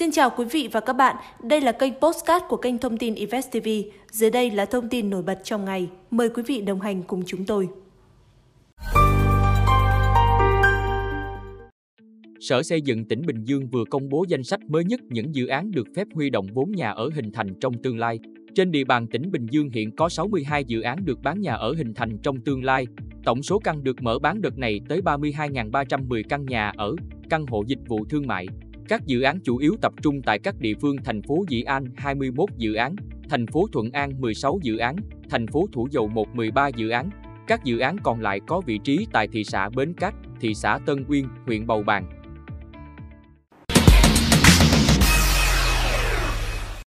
Xin chào quý vị và các bạn, đây là kênh Postcard của kênh thông tin Invest TV. Dưới đây là thông tin nổi bật trong ngày. Mời quý vị đồng hành cùng chúng tôi. Sở Xây dựng tỉnh Bình Dương vừa công bố danh sách mới nhất những dự án được phép huy động vốn nhà ở hình thành trong tương lai. Trên địa bàn tỉnh Bình Dương hiện có 62 dự án được bán nhà ở hình thành trong tương lai. Tổng số căn được mở bán đợt này tới 32.310 căn nhà ở, căn hộ dịch vụ thương mại. Các dự án chủ yếu tập trung tại các địa phương thành phố Dĩ An 21 dự án, thành phố Thuận An 16 dự án, thành phố Thủ Dầu Một 13 dự án. Các dự án còn lại có vị trí tại thị xã Bến Cát, thị xã Tân Uyên, huyện Bầu Bàng.